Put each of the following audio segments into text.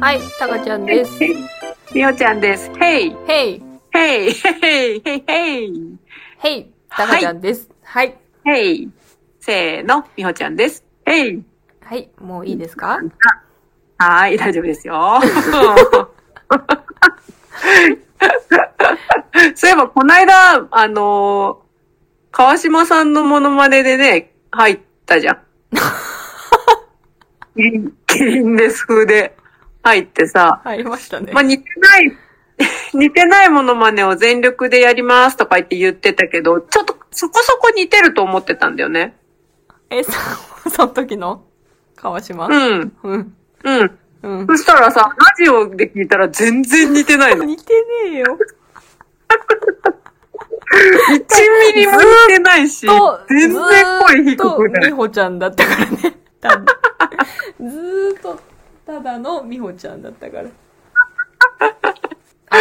はい、たかちゃんです。みおちゃんです。ヘイヘイ、ヘイヘイヘイヘイヘイ、たかちゃんです。はい。ヘイせーの、みほちゃんです。ヘイはい、もういいですか？はーい、大丈夫ですよ。そういえば、この間、あのー川島さんのモノマネでね、入ったじゃん。キリン、キリンです風で入ってさ、入りましたねまあ、。似てない、似てないモノマネを全力でやりますとか言って言ってたけど、ちょっとそこそこ似てると思ってたんだよね。え、そ、その時の？川島？うん、うん。うん。うん。そしたらさ、ラジオで聞いたら全然似てないの。1似てねえよ。ミリも似てないし、と、全然声低くない。ずーっと美穂ちゃんだったからね。ずーっと、ただの美穂ちゃんだったから。あ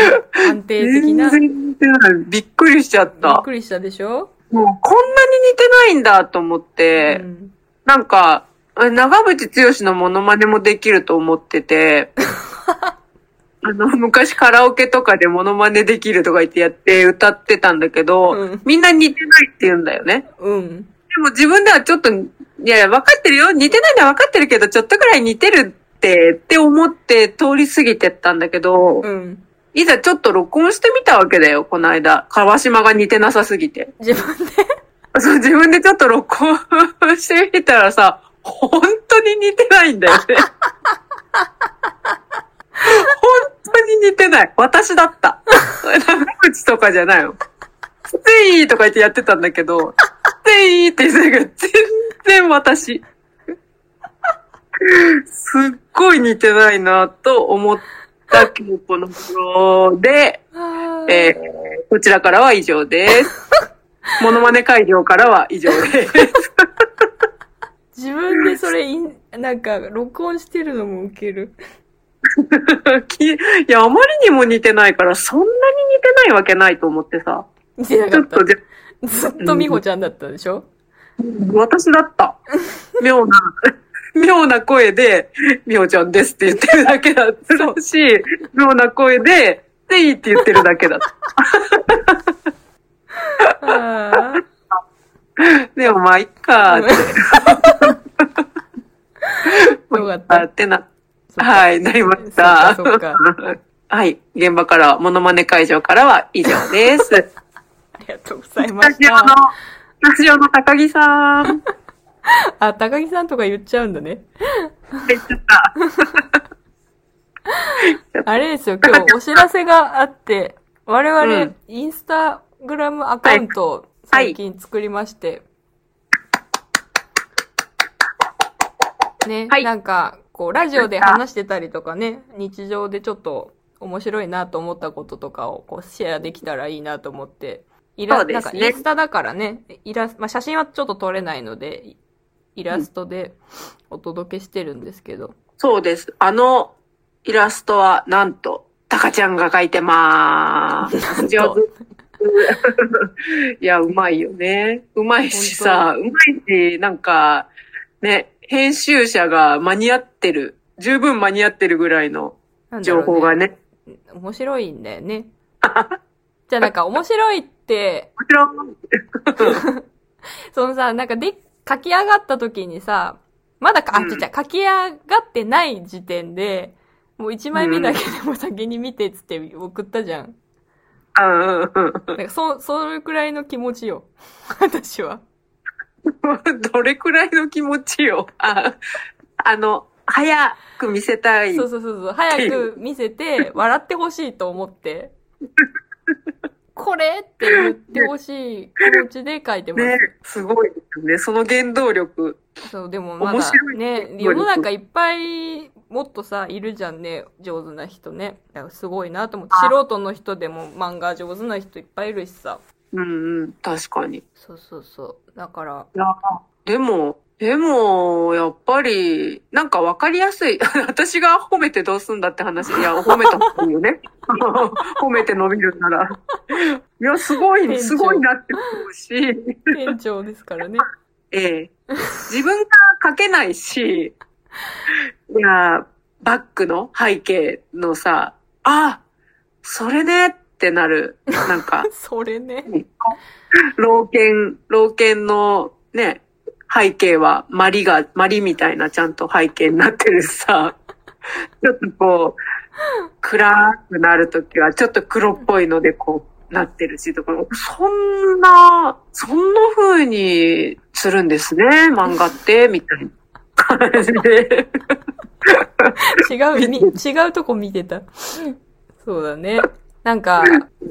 安定的全な。び然似てない。びっくりしちゃっ。ったくりしたでしょ？もうこんなに似てないんだと思って、うんなんか、あ長渕剛のモノマネもできると思ってて、あの、昔カラオケとかでモノマネできるとか言ってやって歌ってたんだけど、うんみんな似てないって言うんだよね。うん。でも自分ではちょっと、いやいや、分かってるよ。似てないのは分かってるけど、ちょっとぐらい似てるって、って思って通り過ぎてったんだけど、うん。いざちょっと録音してみたわけだよ、この間。川島が似てなさすぎて。自分で？そう、自分でちょっと録音してみたらさ、本当に似てないんだよね。本当に似てない。私だった。長渕とかじゃないの。ステイとか言ってやってたんだけど、ステイって言ってたけど、全然私。すっごい似てないなと思った今日この頃で、えーこちらからは以上です。モノマネ会場からは以上です。自分でそれイン、なんか、録音してるのもウケる。き いや、あまりにも似てないから、そんなに似てないわけないと思ってさ。似てなかったちょっと。ずっと美穂ちゃんだったでしょ？私だった。妙な、妙な声で、みおちゃんですって言ってるだけだったし、妙な声で、でいいって言ってるだけだった。でもまあ、いっかーって。よかったあってな、はい、なりました。はい、現場から、モノマネ会場からは以上です。ありがとうございましスタジオのた。、スタジオの高木さん。あ、高木さんとか言っちゃうんだね。言っちゃった。あれですよ、今日お知らせがあって、我う々ん、インスタグラムアカウントを最近作りまして、ね、はい。なんか、こう、ラジオで話してたりとかね、日常でちょっと面白いなと思ったこととかをこうシェアできたらいいなと思って、イラね。なんかインスタだからね、イラスまあ、写真はちょっと撮れないので、イラストでお届けしてるんですけど、そうです。あのイラストは、なんと、タカちゃんが描いてまーす。上手。いや、うまいよね。うまいしさ、うまいし、なんか、ね、編集者が間に合ってる。十分間に合ってるぐらいの情報がね。面白いんだよね。じゃあなんか面白いって、もちろん、そのさ、なんかで、書き上がった時にさ、まだか、あ、うんちっちゃい、書き上がってない時点で、もう一枚目だけでも先に見てっつって送ったじゃん。うんうんうんなんかそ、それくらいの気持ちよ。私は。どれくらいの気持ちよ。ああの、早く見せたい。そうそうそうそう。早く見せて、笑ってほしいと思って、これって言ってほしい気持ちで書いてます。ね、すごいですね。その原動力。そう、でもまだね、ね世の中いっぱいもっとさ、いるじゃんね、上手な人ね。だからすごいなと思って、素人の人でも漫画上手な人いっぱいいるしさ。うんうん、確かに。いそうそうそう。だから、や、でも、でも、やっぱり、なんかわかりやすい。私が褒めてどうすんだって話。いや、褒めた方がいいよね。褒めて伸びるなら。いや、すごい、すごいなって思うし、店長ですからね。ええ。自分から書けないし、いや、バックの背景のさ、あ、それねってなる。なんか、それね。老犬、老犬のね、背景は、マリが、マリみたいなちゃんと背景になってるしさ、ちょっとこう、暗くなるときは、ちょっと黒っぽいのでこう、なってるし、とか、そんな、そんな風にするんですね、漫画って、みたいな感じで。違う、み 違うとこ見てた。そうだね。なんか、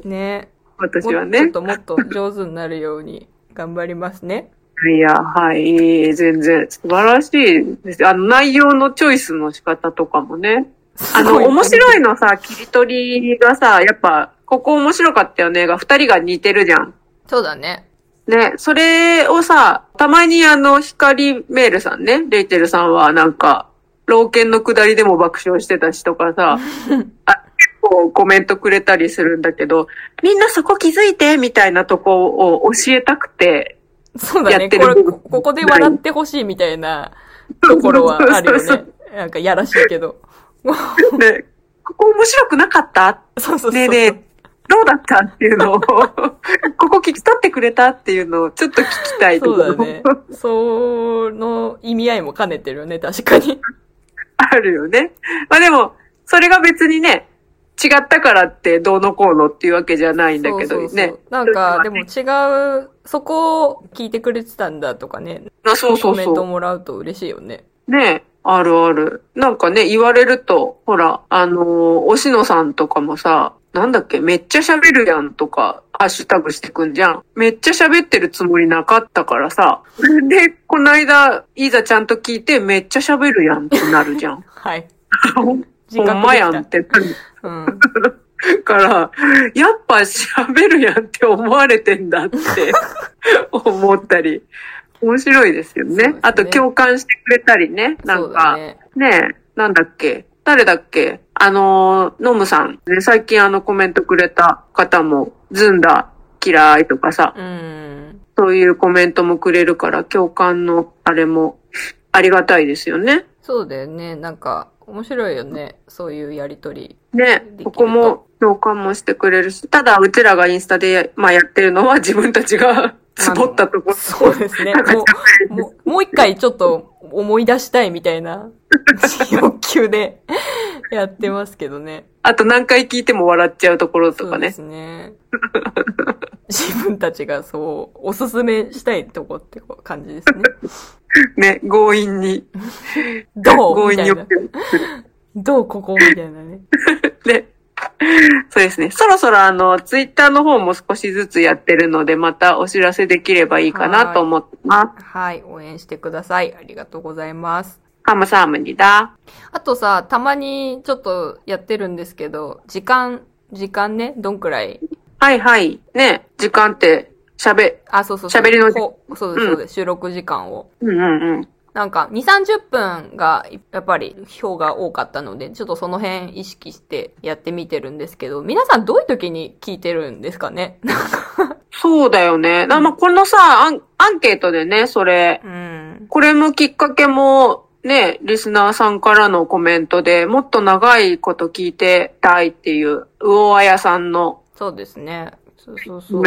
ね。私はねもちょっ。ともっと上手になるように頑張りますね。いや、はい、全然素晴らしいです。あの、内容のチョイスの仕方とかもね。あの、面白いのさ、切り取りがさ、やっぱ、ここ面白かったよねが、二人が似てるじゃん。そうだね。ね、それをさ、たまにあの、光メールさんね、レイチェルさんはなんか、老犬の下りでも爆笑してたしとかさ、あ結構コメントくれたりするんだけど、みんなそこ気づいてみたいなとこを教えたくて、そうだね。これ、こここで笑ってほしいみたいなところはあるよね。なんかやらしいけど。ね、ここ面白くなかった？そうそうそう。ねえねえ、どうだった？っていうのを、ここ聞き取ってくれた？っていうのをちょっと聞きたいそうだね。その意味合いも兼ねてるよね、確かに。あるよね。まあでも、それが別にね、違ったからってどうのこうのっていうわけじゃないんだけどね。そうそうそうなんか、でも違う、そこを聞いてくれてたんだとかね。あそうそうコメントそもらうと嬉しいよね。う。ねあるある。なんかね、言われると、ほら、あのー、おしのさんとかもさ、なんだっけ、めっちゃ喋るやんとか、ハッシュタグしてくんじゃん。めっちゃ喋ってるつもりなかったからさ。で、この間、いざちゃんと聞いて、めっちゃ喋るやんってなるじゃん。はい。ほんほんまやんってなるうん。から、やっぱ喋るやんって思われてんだって 思ったり。面白いですよね。ねあと共感してくれたりね。なそんか、ねね。え、なんだっけ？誰だっけ？あのー、ノムさん、ね。最近あのコメントくれた方も、ずんだ嫌いとかさ、うん。そういうコメントもくれるから、共感のあれもありがたいですよね。そうだよね。なんか、面白いよね。そういうやりとり。とここも共感もしてくれるし、ただうちらがインスタで、まあ、やってるのは自分たちがつぼったところそうですね。もう、もう、もう一回ちょっと思い出したいみたいな 欲求でやってますけどね。あと何回聞いても笑っちゃうところとかねそうで。すね。自分たちがそう、おすすめしたいとこって感じですね。ね、強引に、どう？強引に。どうここ？みたいなね。ね。そうですね。そろそろあの、ツイッターの方も少しずつやってるので、またお知らせできればいいかなと思ってます。はい、応援してください。ありがとうございます。カムサームニだ。あとさ、たまにちょっとやってるんですけど、時間、時間ね、どんくらい？はいはい。ね、時間って、喋、あ、そうそうそう。喋りのこうそうです、そうです。収録時間を。うんうんうん。なんか、2、30分が、やっぱり、票が多かったので、ちょっとその辺意識してやってみてるんですけど、皆さんどういう時に聞いてるんですかね？そうだよね。なまあ、このさ、アン、アンケートでね、それ、うん。これもきっかけも、ね、リスナーさんからのコメントでもっと長いこと聞いてたいっていう、魚あやさんのそうですね。そうそうそう。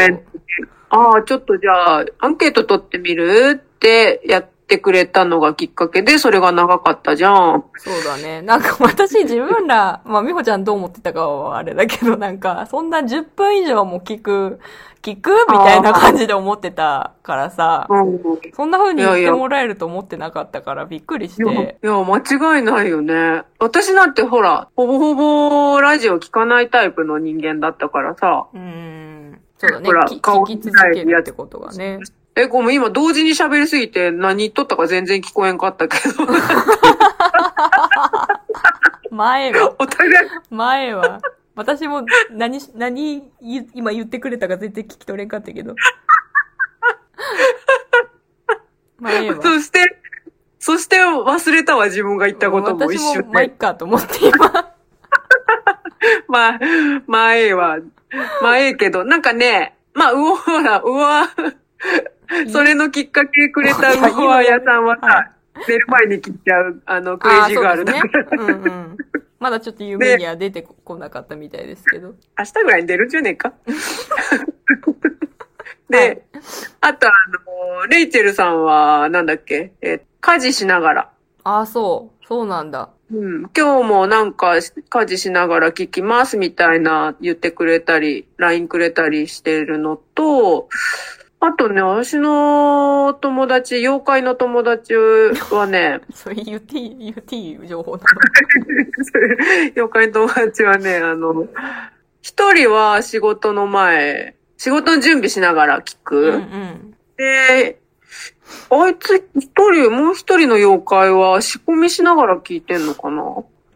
ああ、ちょっとじゃあ、アンケート取ってみるってやってくれたのがきっかけで、それが長かったじゃん。そうだね。なんか 私自分ら、まあ美穂ちゃんどう思ってたかはあれだけど、なんか、そんな10分以上も聞く、聞くみたいな感じで思ってたからさ、うん。そんな風に言ってもらえると思ってなかったからびっくりしいや、いて。や間違いないよね。私なんてほら、ほぼほぼラジオ聞かないタイプの人間だったからさ。うん。そうだね。ほら聞き続けるってことがね。え、ごめん、今同時に喋りすぎて何言っとったか全然聞こえんかったけど。前は、お互い、前は。私も何し、何言今言ってくれたか全然聞き取れんかったけど。前は。そして、そして忘れたわ、自分が言ったことも一私瞬で。もまあいっかと思って今。まあ、まあええわ。まあええけど、なんかね、まあ、うお、ほら、うわ、それのきっかけくれたいやうわ屋さんははさ、寝る前に聞いちゃう、あの、クレイジーガールだから。ね。うんうん。まだちょっと夢には出てこなかったみたいですけど。明日ぐらいに出るんじゃねえか？で、はいあとあの、レイチェルさんは、なんだっけ？え、家事しながら。ああ、そう。そうなんだ。うん、今日もなんか家事しながら聞きますみたいな言ってくれたり、LINE くれたりしてるのと、あとね、私の友達、妖怪の友達はね、それ言っていい、言っていい情報な 妖怪の友達はね、あの、一人は仕事の前、仕事の準備しながら聞く。の。うんうん。で、あいつ一人、もう一人の妖怪は仕込みしながら聞いてんのかな？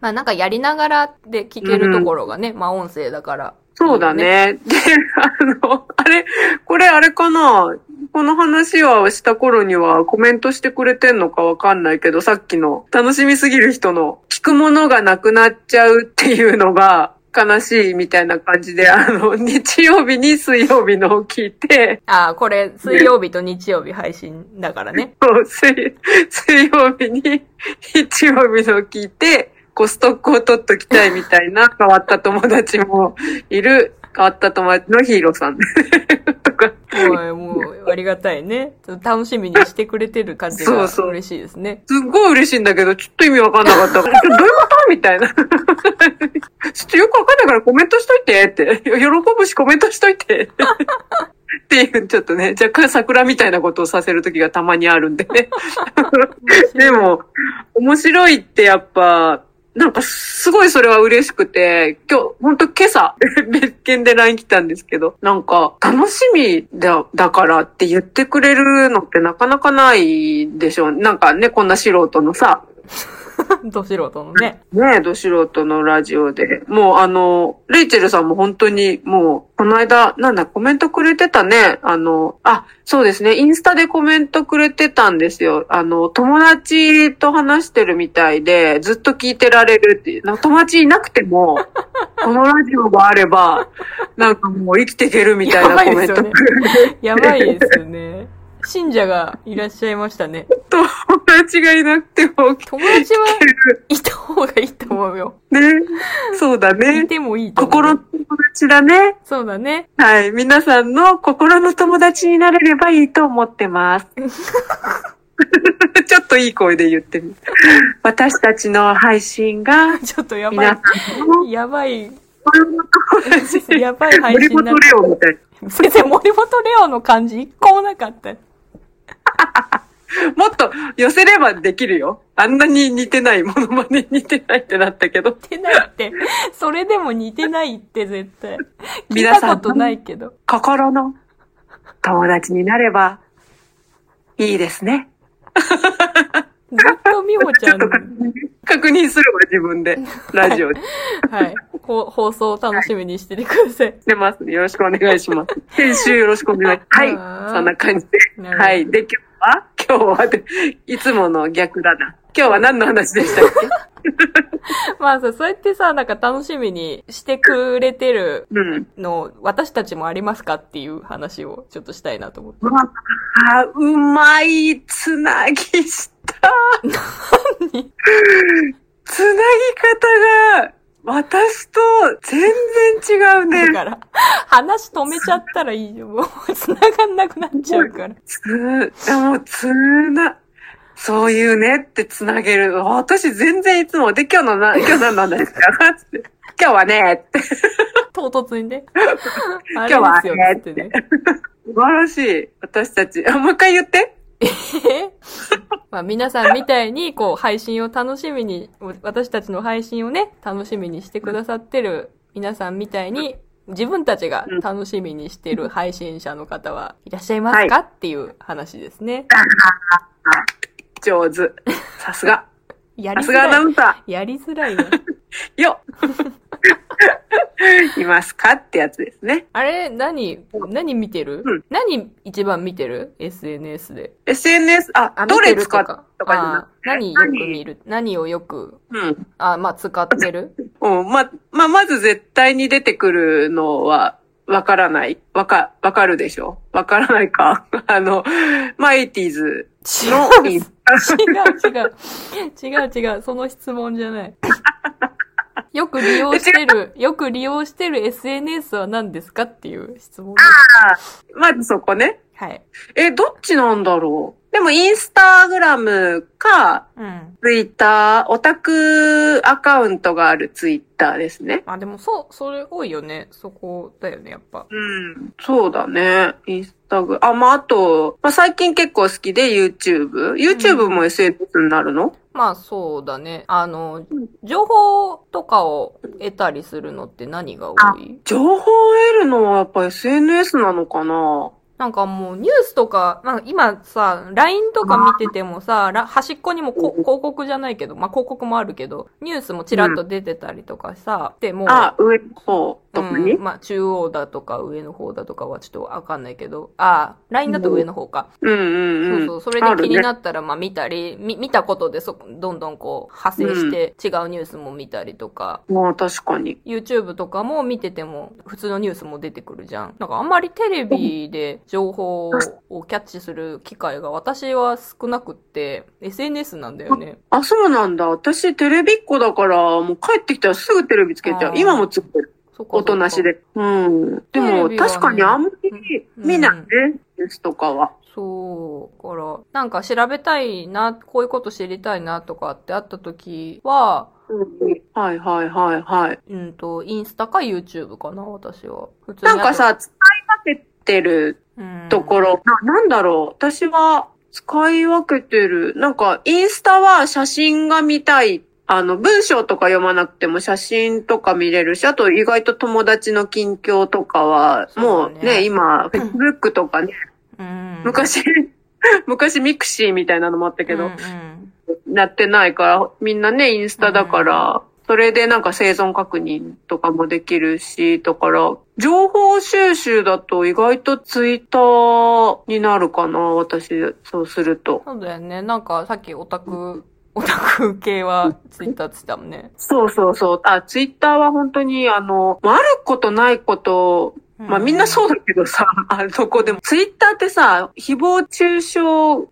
まあなんかやりながらで聞けるところがね、まあ音声だから。そうだね。で、あの、あれ、これあれかな？この話はした頃にはコメントしてくれてんのかわかんないけど、さっきの楽しみすぎる人の聞くものがなくなっちゃうっていうのが悲しいみたいな感じで、あの、日曜日に水曜日のを聞いて、ああ、これ水曜日と日曜日配信だからね。そう水水曜日に日曜日のを聞いて、こうストックを取っときたいみたいな変わった友達もいる、変わった友達のヒーローさん とか。もう、もう、ありがたいね。楽しみにしてくれてる感じがそうそう嬉しいですね。すっごい嬉しいんだけど、ちょっと意味わかんなかったから、どういうことみたいな。ちょっとよくわかんないからコメントしといてって。喜ぶしコメントしといて。っていう、ちょっとね、若干桜みたいなことをさせる時がたまにあるんでね。でも、面白いってやっぱ、なんかすごいそれは嬉しくて、今日、ほんと今朝、別件で LINE 来たんですけど、なんか楽しみだ、だからって言ってくれるのってなかなかないでしょ。なんかね、こんな素人のさ、ど素人のね。ねえ、ど素人のラジオで。もうあの、レイチェルさんも本当にもう、この間、なんだ、コメントくれてたね。あの、あ、そうですね、インスタでコメントくれてたんですよ。あの、友達と話してるみたいで、ずっと聞いてられるっていう。友達いなくても、このラジオがあれば、なんかもう生きていけるみたいなコメントくれて。やばいですよね。信者がいらっしゃいましたね。友達がいなくても、友達はいた方がいいと思うよ。ね。そうだいね。てもいいと思う。心の友達だね。そうだね。はい。皆さんの心の友達になれればいいと思ってます。ちょっといい声で言ってみる。私たちの配信が、ちょっとやばい。やばい。やばい配森信になっ本レオみたい別に森本レオの感じ？一個もなかった。もっと寄せればできるよ。あんなに似てない、モノマネ似てないってなったけど。似てないって。それでも似てないって絶対。聞い皆さんたことないけど。心の友達になればいいですね。ずっとみほちゃん、確認するわ、自分で。ラジオで。はい。ほ放送を楽しみにしててください。出ます。よろしくお願いします。編集よろしくお願いします。はい。そんな感じで。はい。で、今日は今日はで、いつもの逆だな。今日は何の話でしたっけ？まあさ、そうやってさ、なんか楽しみにしてくれてるうん。の、私たちもありますかっていう話をちょっとしたいなと思って。あ、うまい、つなぎした。何？つなぎ方が、私と全然違うね。だから、話止めちゃったらいいよ。もう繋がんなくなっちゃうから。つ、でも、つな、そういうねってつなげる。私全然いつも、で、今日のな、今日何なんですか？今日はね、って。唐突にね。あ 今日はれですよ、つってね。素晴らしい。私たち。あ、もう一回言って。え まあ皆さんみたいに、こう、配信を楽しみに、私たちの配信をね、楽しみにしてくださってる皆さんみたいに、自分たちが楽しみにしてる配信者の方はいらっしゃいますか、っていう話ですね。上手。さすが。やりづさすがアナらい。ウンサやりづらいわ。ー。よいますかってやつですね。あれ、何、何見てる、うん何一番見てる ?SNS で。SNS、あ、あ、どれ使っとか。とか何よく見る？何？をよく、くて。あ、まあ、使ってる？うん。うん。ま、まあ、まず絶対に出てくるのは、わからないわか、わかるでしょ？わからないか あの、まあ、エイティーズの違う 違う。違う違う。その質問じゃない。よく利用してる、よく利用してる SNS は何ですかっていう質問です。まずそこね。はい。え、どっちなんだろう？でも、インスタグラムか、うん。ツイッター、オタクアカウントがあるツイッターですね。あ、でもそう、それ多いよね。そこだよね、やっぱ。うん。そうだね。インスタグあ、まあ、あと、まあ、最近結構好きで YouTube。YouTube も SNS になるの、まあそうだね。あの、情報とかを得たりするのって何が多い？情報を得るのはやっぱ SNS なのかな？なんかもうニュースとか、まあ今さ、LINE とか見ててもさ、ら端っこにもこ広告じゃないけど、まあ広告もあるけど、ニュースもちらっと出てたりとかさ、でもう、あ、上の方、特に、うん、まあ中央だとか上の方だとかはちょっとわかんないけど、あ、LINE だと上の方か。うん、うんうんそうそう、それで気になったら、まあ見たり、み見たことでそ、どんどんこう派生して違うニュースも見たりとか、まあ確かに。YouTube とかも見てても普通のニュースも出てくるじゃん。なんかあんまりテレビで情報をキャッチする機会が私は少なくって、SNS なんだよね。あ、そうなんだ。私テレビっ子だから、もう帰ってきたらすぐテレビつけちゃう。今もつけてる。音なし。で。うん。でも、ね確かにあんまり見ないね、うんニュースとかは。そう。だから、なんか調べたいな、こういうこと知りたいなとかってあった時は、うんはいはいはいはい。うんと、インスタか YouTube かな、私は。普通になんかさ、使い分けてるあと、うんところ、な、なんだろう。私は使い分けてる。なんか、インスタは写真が見たい。あの、文章とか読まなくても写真とか見れるし、あと意外と友達の近況とかは、そうだもうねね、今、Facebook とかね、うん、昔、昔ミクシーみたいなのもあったけど、うんうんなってないから、みんなね、インスタだから、それでなんか生存確認とかもできるし、だから、情報収集だと意外とツイッターになるかな、私、そうすると。そうだよね。なんかさっきオタク、オタク系はツイッターって言ったもんね。そうそうそう。あ、ツイッターは本当に、あの、悪ることないこと、まあみんなそうだけどさ、あるとこでも、ツイッターってさ、誹謗中傷、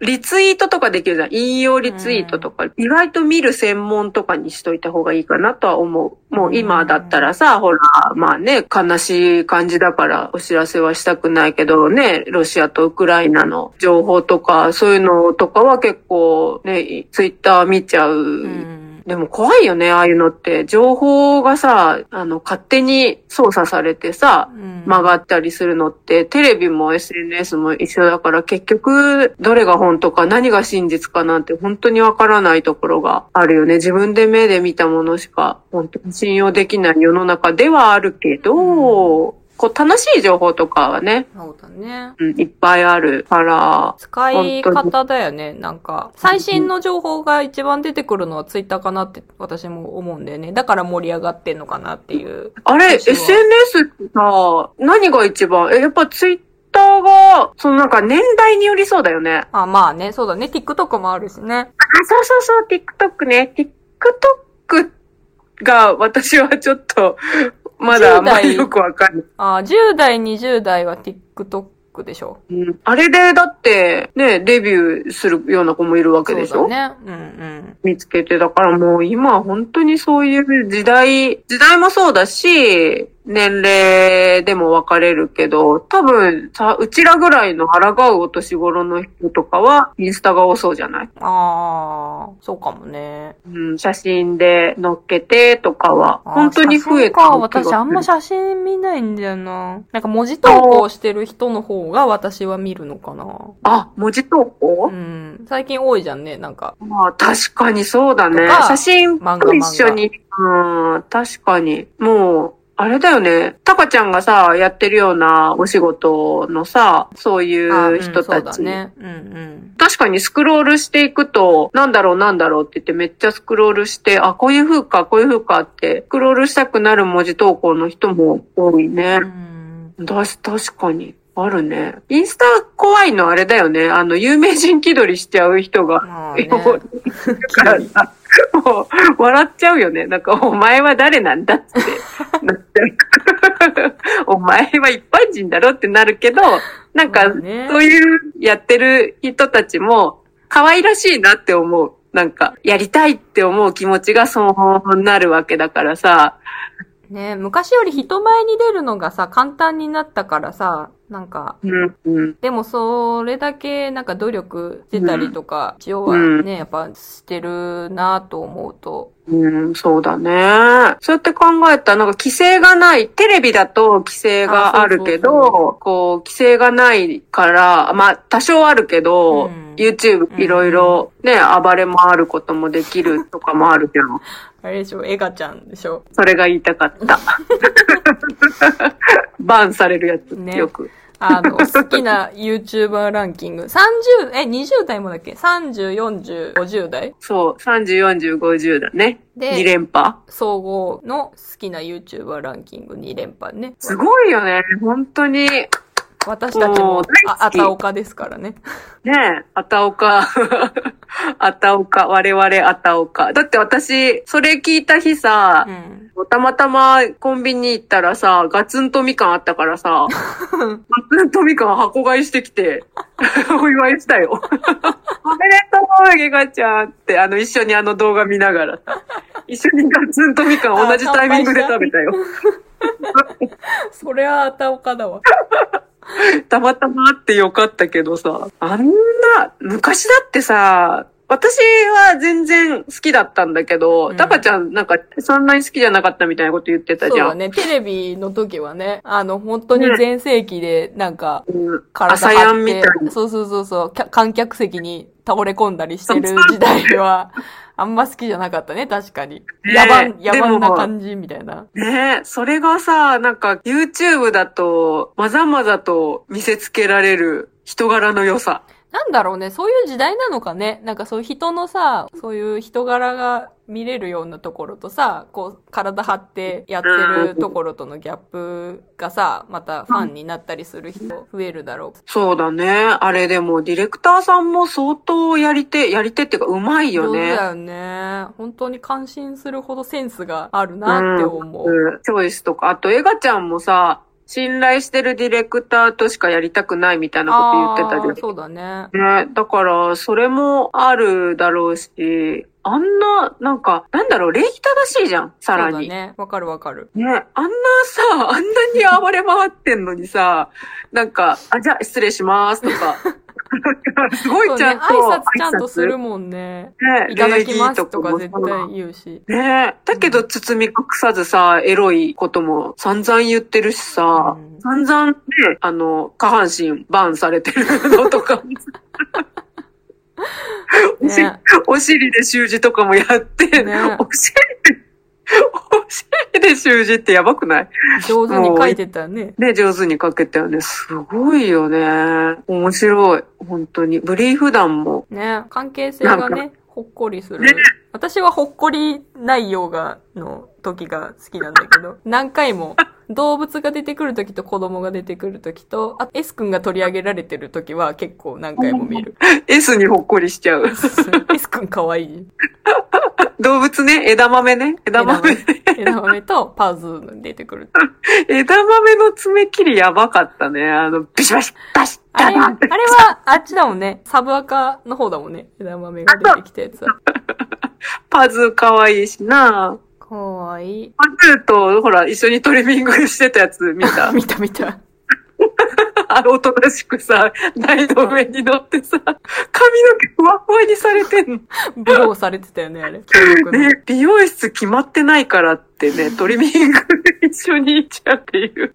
リツイートとかできるじゃん。引用リツイートとか、意外と見る専門とかにしといた方がいいかなとは思う。もう今だったらさ、ほら、まあね、悲しい感じだからお知らせはしたくないけどね、ロシアとウクライナの情報とか、そういうのとかは結構ね、ツイッター見ちゃう。うん。でも怖いよね、ああいうのって。情報がさ、あの、勝手に操作されてさ、うん曲がったりするのって、テレビも SNS も一緒だから、結局、どれが本当か何が真実かなんて本当にわからないところがあるよね。自分で目で見たものしか、本当に信用できない世の中ではあるけど、こう、楽しい情報とかはね、そうだね。うん、いっぱいあるから、使い方だよね。なんか、最新の情報が一番出てくるのはツイッターかなって私も思うんだよね。だから盛り上がってんのかなっていう。あれ、SNS ってさ、何が一番、え、やっぱツイッターが、そのなんか年代によりそうだよね。あ、まあね、そうだね。TikTok もあるしね。あ、そうそうそう、TikTok ね。TikTok が私はちょっと、まだあんまりよくわかんない。あ、10代、20代は TikTok でしょ？うんあれで、だって、ね、デビューするような子もいるわけでしょ、そうだね。うんうん。見つけて、だからもう今は本当にそういう時代、時代もそうだし、年齢でも分かれるけど、多分さ、うちらぐらいの抗うお年頃の人とかは、インスタが多そうじゃない？ああ、そうかもね。うん、写真で載っけてとかは、本当に増えたか。私あんま写真見ないんだよな。なんか文字投稿してる人の方が私は見るのかな。あ、文字投稿、うん。最近多いじゃんね、なんか。まあ、確かにそうだね写真と一緒に。うん、確かに。もう、あれだよね。タカちゃんがさ、やってるようなお仕事のさ、そういあう人たうん、ち。そうだね。うんうん。確かにスクロールしていくと、なんだろうなんだろうって言ってめっちゃスクロールして、あ、こういう風か、こういう風かって、スクロールしたくなる文字投稿の人も多いねう。ん。確かに。あるね。インスタ怖いのあれだよね。あの、有名人気取りしちゃう人が。まあね。だからさ、もう、笑っちゃうよね。なんか、お前は誰なんだって、なっちゃう。お前は一般人だろってなるけど、なんか、そういうやってる人たちも、可愛らしいなって思う。なんか、やりたいって思う気持ちがそうなるわけだからさ。ね昔より人前に出るのがさ、簡単になったからさ、なんか、うん、うん。でもそれだけなんか努力してたりとか、一応はね、やっぱしてるなと思うと、うん、そうだね。そうやって考えたら、なんか規制がない、テレビだと規制があるけあそうそうど、こう、規制がないから、まあ、多少あるけど、うん YouTube いろいろね、暴れ回ることもできるとかもあるけど、あれでしょ、エガちゃんでしょ。それが言いたかった。バンされるやつ、ねよく。あの、好きな YouTuber ランキング。30、え、20代もだっけ ?30、40、50代？そう、30、40、50だね。で2連覇。総合の好きな YouTuber ランキング2連覇ね。すごいよね、本当に。私たちもあ、たおかですからね。ねえ、あたおか。あたおか。我々あたおか。だって私、それ聞いた日さう、ん。たまたまコンビニ行ったらさ、ガツンとみかんあったからさ、ガツンとみかん箱買いしてきて、お祝いしたよ。おめでとう、ゲガちゃんって、あの、一緒にあの動画見ながらさ、一緒にガツンとみかん同じタイミングで食べたよ。それはあたおかだわ。たまたまあってよかったけどさ、あんな、昔だってさ、私は全然好きだったんだけど、うんタカちゃんなんかそんなに好きじゃなかったみたいなこと言ってたじゃん。そうだね。テレビの時はね、あの、本当に全盛期で、なんか、うん体朝やん張ってみたいな。そうそうそうそう、観客席に倒れ込んだりしてる時代は、あんま好きじゃなかったね、確かに。ね野蛮、野蛮な感じみたいな。ねえ、それがさ、なんか YouTube だと、まざまざと見せつけられる人柄の良さ。なんだろうね、そういう時代なのかね。なんかそういう人のさ、そういう人柄が見れるようなところとさ、こう、体張ってやってるところとのギャップがさ、またファンになったりする人増えるだろう。そうだね。あれでもディレクターさんも相当やり手、やり手っていうかうまいよね。上手だよね。本当に感心するほどセンスがあるなって思う。うんチョイスとか、あとエガちゃんもさ、信頼してるディレクターとしかやりたくないみたいなこと言ってたじゃん。そうだね。ね、だから、それもあるだろうし、あんな、なんか、なんだろう、礼儀正しいじゃん、さらに。そうだね。わかるわかる。ね、あんなさ、あんなに暴れ回ってんのにさ、なんか、あ、じゃあ失礼しますとか。すご。いちゃんと挨拶ちゃんとするもんね。ね、いただきますとかも絶対言うし。ねだけど包み隠さずさ、エロいことも散々言ってるしさ、うん散々ね、あの、下半身バンされてるのとかも おしね。お尻で習字とかもやって、ねお尻、で習字ってやばくない？上手に書いてたね。ね、上手に書けたよね。すごいよね。面白い。本当に。ブリーフ団も。ね。関係性がね、ほっこりするね。私はほっこり内容が、の時が好きなんだけど、何回も、動物が出てくる時と子供が出てくる時と、あ S 君が取り上げられてる時は結構何回も見る。S にほっこりしちゃう。S 君かわいい。動物ね、枝豆ね？枝豆。枝豆とパズーが出てくる。枝豆の爪切りやばかったね。あの、ビシバシ、バシッ、あれ、あれは、あっちだもんね。サブアカの方だもんね。枝豆が出てきたやつは。パズーかわいいしな。かわいい。パズーと、ほら、一緒にトリミングしてたやつ見た？見た見た。あの、おとなしくさ、台の上に乗ってさ、髪の毛ふわふわにされてんの。ブローされてたよね、あれ。ね、美容室決まってないからってね、トリミング一緒に行っちゃうっていう。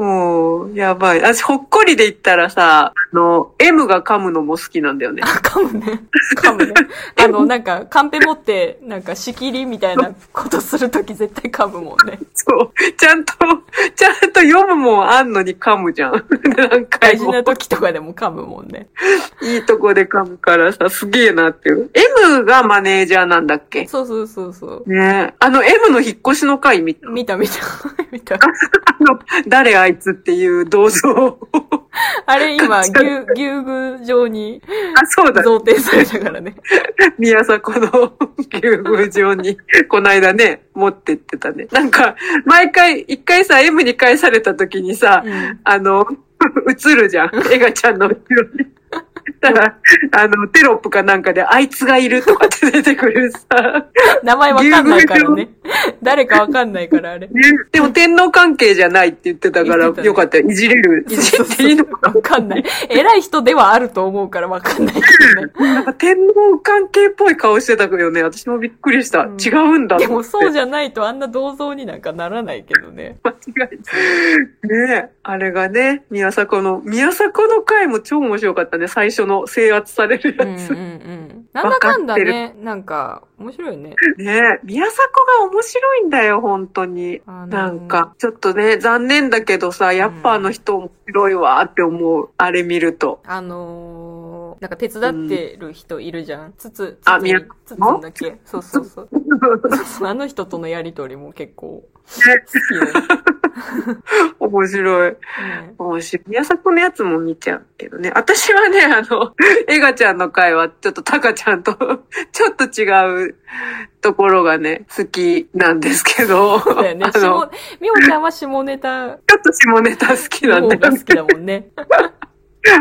もう、やばい。私、ほっこりで言ったらさ、あの、M が噛むのも好きなんだよね。あ、噛むね。噛むね。あの、なんか、カンペ持って、なんか、仕切りみたいなことするとき絶対噛むもんね。そう。ちゃんと、ちゃんと読むもんあんのに噛むじゃん。何回も。大事な時とかでも噛むもんね。いいとこで噛むからさ、すげえなっていう。M がマネージャーなんだっけ？そうそうそうそう。ねあの M の引っ越しの回見た？見た見た。見た。あの、誰あいつっていう銅像。あれ今、牛、牛具上にあ、そうだ。贈呈されたからね。宮迫の竜宮城に、この間ね、持ってってたね。なんか、毎回、一回さ、M に返された時にさ、うん。あの、映るじゃん。エガちゃんの後ろに。あの、テロップかなんかで、あいつがいるとかって出てくるさ。名前わかんないからね。誰かわかんないから、あれ。ねでも天皇関係じゃないって言ってたから、ねよかったよ。いじれる。いじっていいのかなわかんない。偉い人ではあると思うからわかんないけどね。なんか天皇関係っぽい顔してたよね。私もびっくりした。うん違うんだでもそうじゃゃないとあんな銅像になんかならないけどね。間違いねえ。あれがね、宮迫の、宮迫の回も超面白かったね。最初の制圧されるやつ。うんうんうん。なんだかんだね、なんか、面白いね。ねえ。宮迫が面白いんだよ、本当に。あのなんか、ちょっとね、残念だけどさ、やっぱあの人面白いわって思う。あれ見ると。あのー、なんか手伝ってる人いるじゃん。つつ、つつあ宮つつんだっけそうそうそう。あの人とのやりとりも結構好き 面白い。ね。面白い。宮迫のやつも見ちゃうけどね。私はね、あの、エガちゃんの回は、ちょっとタカちゃんと、ちょっと違うところがね、好きなんですけど。そうだよね。ちゃんは下ネタちょっと下ネタ好きなんだよね好。きだもんね。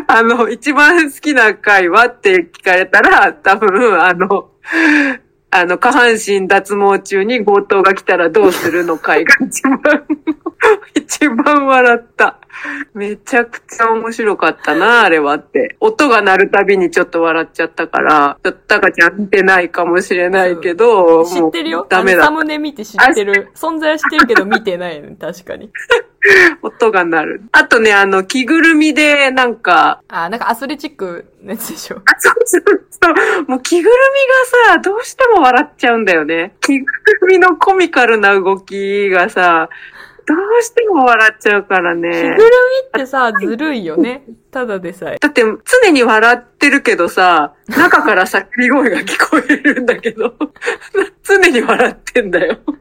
あの、一番好きな回はって聞かれたら、多分、あの、あの、下半身脱毛中に強盗が来たらどうするの回が一番、一番笑った。めちゃくちゃ面白かったな、あれはって。音が鳴るたびにちょっと笑っちゃったから、ちょっとタカちゃん見てないかもしれないけど、知ってるよ。ダメだ。サムネ見て知ってる。存在は知ってるけど見てないの、確かに。音が鳴る。あとね、あの、着ぐるみで、なんか、あ、なんかアスレチックのやつでしょ。あ、そうそうそう。もう着ぐるみがさ、どうしても笑っちゃうんだよね。着ぐるみのコミカルな動きがさ、どうしても笑っちゃうから着ぐるねみ。ってさ、ずるいよね。ただでさえ。だって常に笑ってるけどさ、中から叫び声が聞こえるんだけど、常に笑ってんだよ。助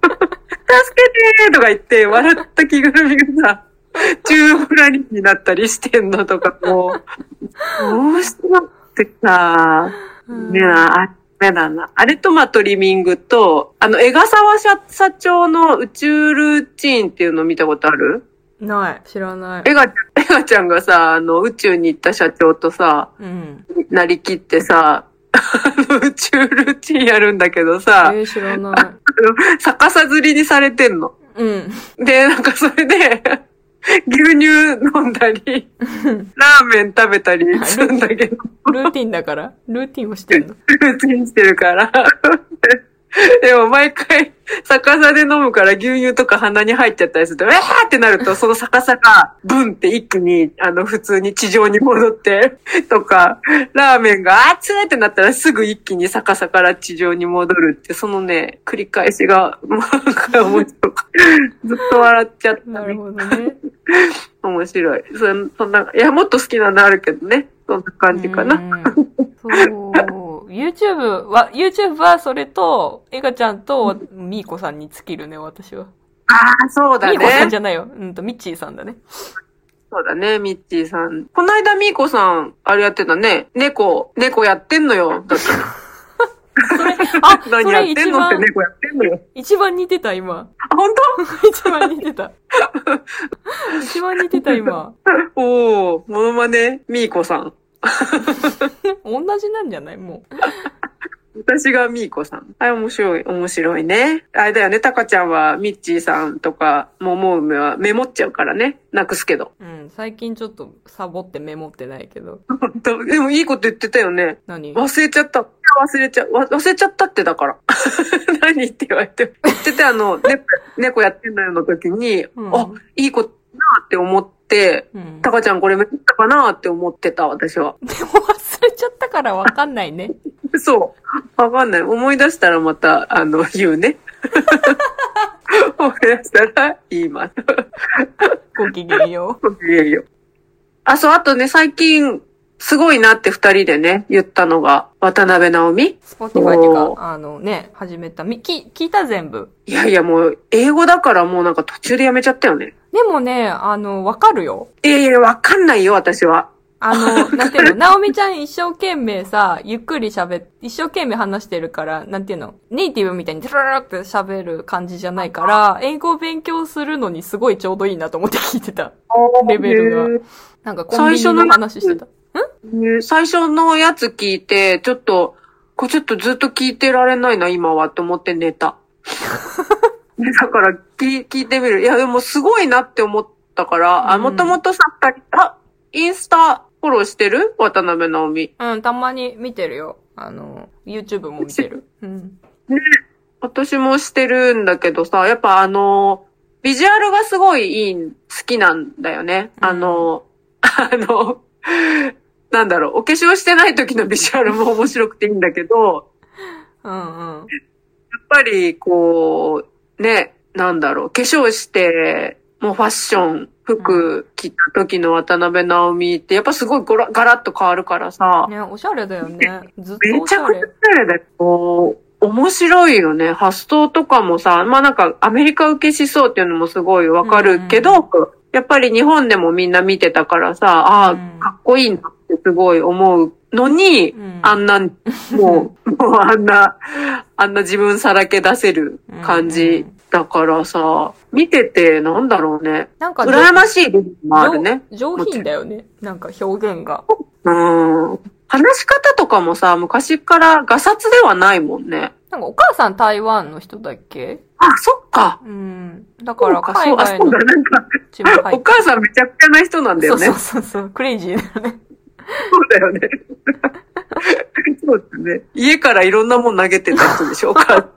けてーとか言って、笑った着ぐるみがさ、宙ぶらりんになったりしてんのとかもう、どうしてもってさ、うんねあ、あれだな。あれとまあトリミングと、あの、江笠社社長の宇宙ルーチンっていうの見たことある？ない。知らない。エガちゃん、エガちゃんがさ、あの、宇宙に行った社長とさ、うん。なりきってさ、あの宇宙ルーチンやるんだけどさ、えー、知らなあの逆さ釣りにされてんの。い。うん。で、なんかそれで、牛乳飲んだり、ラーメン食べたりするんだけど、ルーティンだから？ルーティンをしてんの？ルーチンしてるから。でも毎回、逆さで飲むから牛乳とか鼻に入っちゃったりすると、えーってなると、その逆さが、ブンって一気に、あの、普通に地上に戻って、とか、ラーメンが熱いってなったらすぐ一気に逆さから地上に戻るって、そのね、繰り返しが、なんか面白く、ずっと笑っちゃった、なるほどね。面白い。そんそんな、いや、もっと好きなのあるけどね。そんな感じかな。うんそう。YouTube は、YouTube はそれと、エガちゃんとミーコさんに尽きるね、私は。ああ、そうだミーコさんじね。ゃないよ。うんと、ミッチーさんだね。そうだね、ミッチーさん。この間、ミーコさん、あれやってたね。猫、猫やってんのよ。だって。それ、あ、そ 何やってれ一番、んのって猫やってんのよ。一番似てた、今。あ、本 一番似てた。一番似てた、今。当 おー、モノマネ、ミーコさん。同じなんじゃない？もう。私がミーコさん。あれ面白い、面白いね。あれだよね、タカちゃんはミッチーさんとか、モモウメはメモっちゃうからね。なくすけど。うん、最近ちょっとサボってメモってないけど。でもいいこと言ってたよね。何？忘れちゃった。忘れちゃ、わ忘れちゃったってだから。何って言われて。言ってて、あの、猫、猫やってんのよの時に、うんあ、いいことだなって思って、うん。タカちゃんこれめったかなって思ってた、私は。でも忘れちゃったからわかんないね。そう。わかんない。思い出したらまた、あの、言うね。思い出したら言います。ごきげんよごきげんよう。あ、そう、あとね、最近、すごいなって二人でね、言ったのが、渡辺直美う。 Spotify っていうおか、あのね、始めた。み、き、聞いた全部。いやいや、もう、英語だからもうなんか途中でやめちゃったよね。でもね、あの、わかるよ。いやいや、わかんないよ、私は。あの、なんていうの、なおみちゃん一生懸命さ、ゆっくり喋っ、一生懸命話してるから、なんていうの、ネイティブみたいにドゥルって喋る感じじゃないから、英語を勉強するのにすごいちょうどいいなと思って聞いてた。レベルがなんかコンビニの話してた。ね最初のやつ聞いて、ちょっと、これちょっとずっと聞いてられないな、今は、って思って寝た。ね だから聞、聞いてみる。いや、でもすごいなって思ったから、あ、うんもともとさ、あ、インスタフォローしてる？渡辺直美。うん、たまに見てるよ。あの、YouTube も見てる。うん。私もしてるんだけどさ、やっぱあの、ビジュアルがすごいいい、好きなんだよね。うんあの、あの、なんだろう、お化粧してない時のビジュアルも面白くていいんだけど、うんうん。やっぱり、こう、ね、なんだろう、化粧して、もうファッション、服着た時の渡辺直美って、やっぱすごいゴラガラッと変わるからさ、ね、おしゃれだよね。ずっとめおしゃれ。ちゃくちゃ。綺麗で、こう、面白いよね。発想とかもさ、まあなんかアメリカ受けしそうっていうのもすごいわかるけど、やっぱり日本でもみんな見てたからさ、ああ、うん。かっこいいなってすごい思うのに、うん。あんな、もう、もうあんな、あんな自分さらけ出せる感じだからさ、見ててなんだろうね。なんか、羨ましい部分もあるね。上上品だよね。なんか表現が。うん。話し方とかもさ、昔からガサツではないもんね。なんかお母さん台湾の人だっけ？あ、そっか。うん。だからそうのそうだ、なんか、血も入ってお母さんめちゃくちゃな人なんだよね。そうそうそうそう。クレイジーだよね。そうだよね。そうですね。家からいろんなもん投げてた人でしょ、お母さん。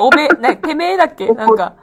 おめえ、な、てめえだっけ？なんか、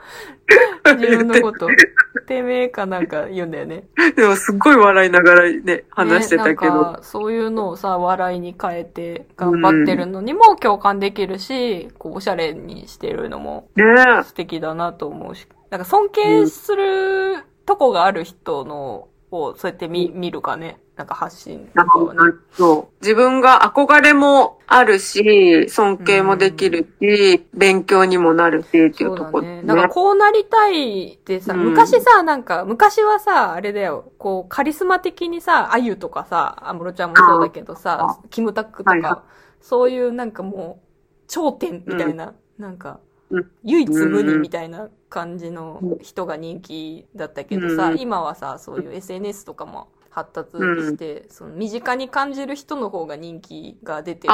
自分のこと。てめえかなんか言うんだよね。でもすっごい笑いながらね、話してたけど。ねなんか、そういうのをさ、笑いに変えて頑張ってるのにも共感できるし、こう、おしゃれにしてるのもね素敵だなと思うし、なんか尊敬するとこがある人の、をそうやって見、見るかね。なんか発信なんかとかはね。そう。自分が憧れもあるし、尊敬もできるし、勉強にもなるし、っていそううとこだね。なんかこうなりたいってさ、うん。昔さ、なんか、昔はさ、あれだよ、こう、カリスマ的にさ、あゆとかさ、あむろちゃんもそうだけどさ、キムタクとはいはか、そういうなんかもう、頂点みたいな、なんかうん、唯一無二みたいな感じの人が人気だったけどさ、うん今はさ、そういう SNS とかも発達して、その身近に感じる人の方が人気が出てる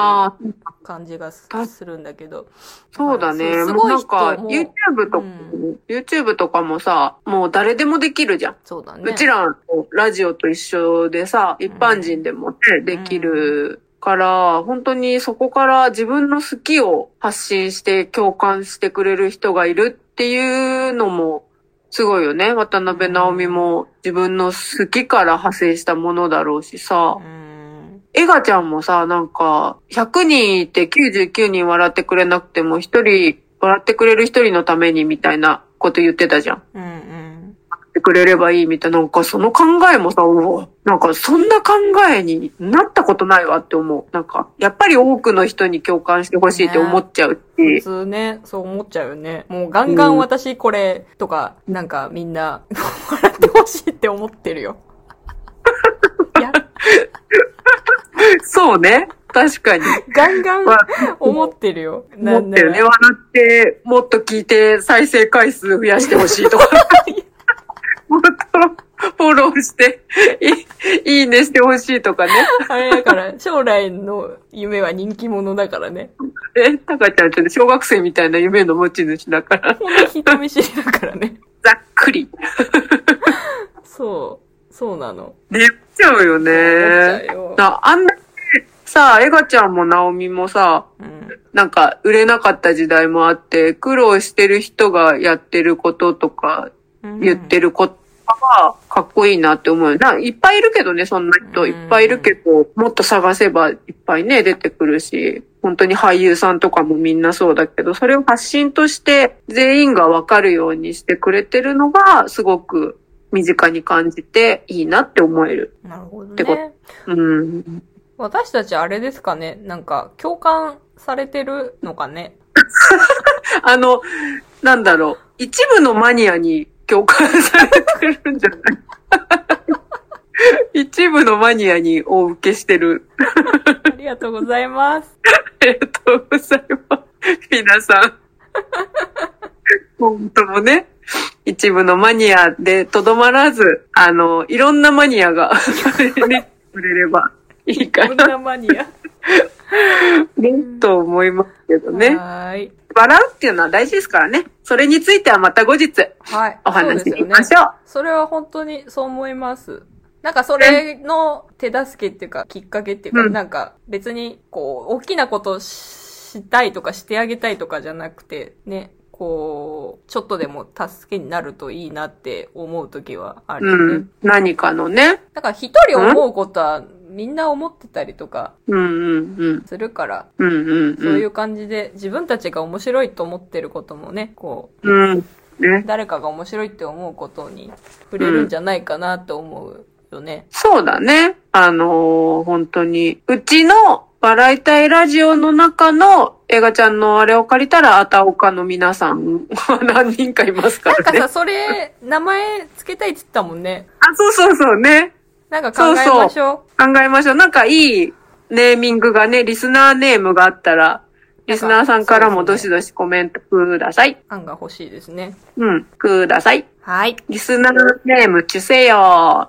感じがするんだけど。そうだね。すごい人も YouTube とか、うん YouTube とかもさ、もう誰でもできるじゃん。そうだね。うちら、ラジオと一緒でさ、一般人でもね、できるから、本当にそこから自分の好きを発信して共感してくれる人がいるっていうのも、すごいよね。渡辺直美も自分の好きから派生したものだろうしさ。うん。エガちゃんもさ、なんか、100人いて99人笑ってくれなくても、一人、笑ってくれる一人のためにみたいなこと言ってたじゃん。うんうん。ってくれればいいみたいな、なんかその考えもさ、なんかそんな考えになったことないわって思う。なんか、やっぱり多くの人に共感してほしいって思っちゃう普し、通ね、そう思っちゃうよね。もうガンガン私これとか、なんかみんな笑ってほしいって思ってるよ。そうね。確かに。ガンガンわ思ってるよ。思ってるね。な笑って、もっと聞いて再生回数増やしてほしいとか。ォローして、いいねしてほしいとかね。あれだから、将来の夢は人気者だからね。え、たかちゃんちょっと小学生みたいな夢の持ち主だから、ほんと人見知りだからね。ざっくり。そう。そうなの。寝ちゃうよねゃ。うよ。なあんなにさ、エガちゃんもナオミもさ、うん。なんか売れなかった時代もあって、苦労してる人がやってることとか言ってることがかっこいいなって思うよ。ないっぱいいるけどね、そんな人。うんいっぱいいるけど、もっと探せばいっぱいね、出てくるし、本当に俳優さんとかもみんなそうだけど、それを発信として全員がわかるようにしてくれてるのが、すごく身近に感じていいなって思える。なるほどてこね。うん。私たちあれですかねなんか、共感されてるのかね あの、なんだろう、一部のマニアに共感されてるんじゃない？一部のマニアにお受けしてる。ありがとうございます。ありがとうございます。皆さん。本当もね、一部のマニアでとどまらず、あの、いろんなマニアが、ね、くれればいいかな、なマニア。ね、と思いますけどね。はーい。笑うっていうのは大事ですからね。それについてはまた後日はい。お話ししましょう。それは本当にそう思います。なんかそれの手助けっていうか、きっかけっていうか、うんなんか別に、こう、大きなことをしたいとかしてあげたいとかじゃなくて、ね、こう、ちょっとでも助けになるといいなって思う時はあるよね。うん。何かのね。だから一人思うことはみんな思ってたりとかうんうんうん。するから、うんうんそういう感じで自分たちが面白いと思ってることもね、こう、うん。うん。ね。誰かが面白いって思うことに触れるんじゃないかなと思うよね。そうだね。あのー本当に。うちの笑いたいラジオの中の映画ちゃんのあれを借りたら、あたおかの皆さん何人かいますからね。なんかさ、それ、名前つけたいって言ってたもんね。あ、そうそうそうね。なんか考えましょう。考えましょう。なんかいいネーミングがね、リスナーネームがあったら、リスナーさんからもどしどしコメントください。案が欲しいですね。うん、ください。はい。ちリスナーネーム、ちゅせよ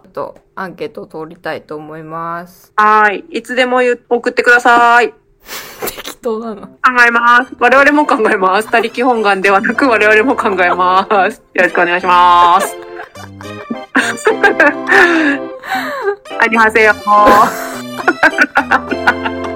ょっと、アンケートを取りたいと思います。はーい。いつでも送ってください。適当なの。考えます。我々も考えます。他力本願ではなく我々も考えます。よろしくお願いします。ありはせよ。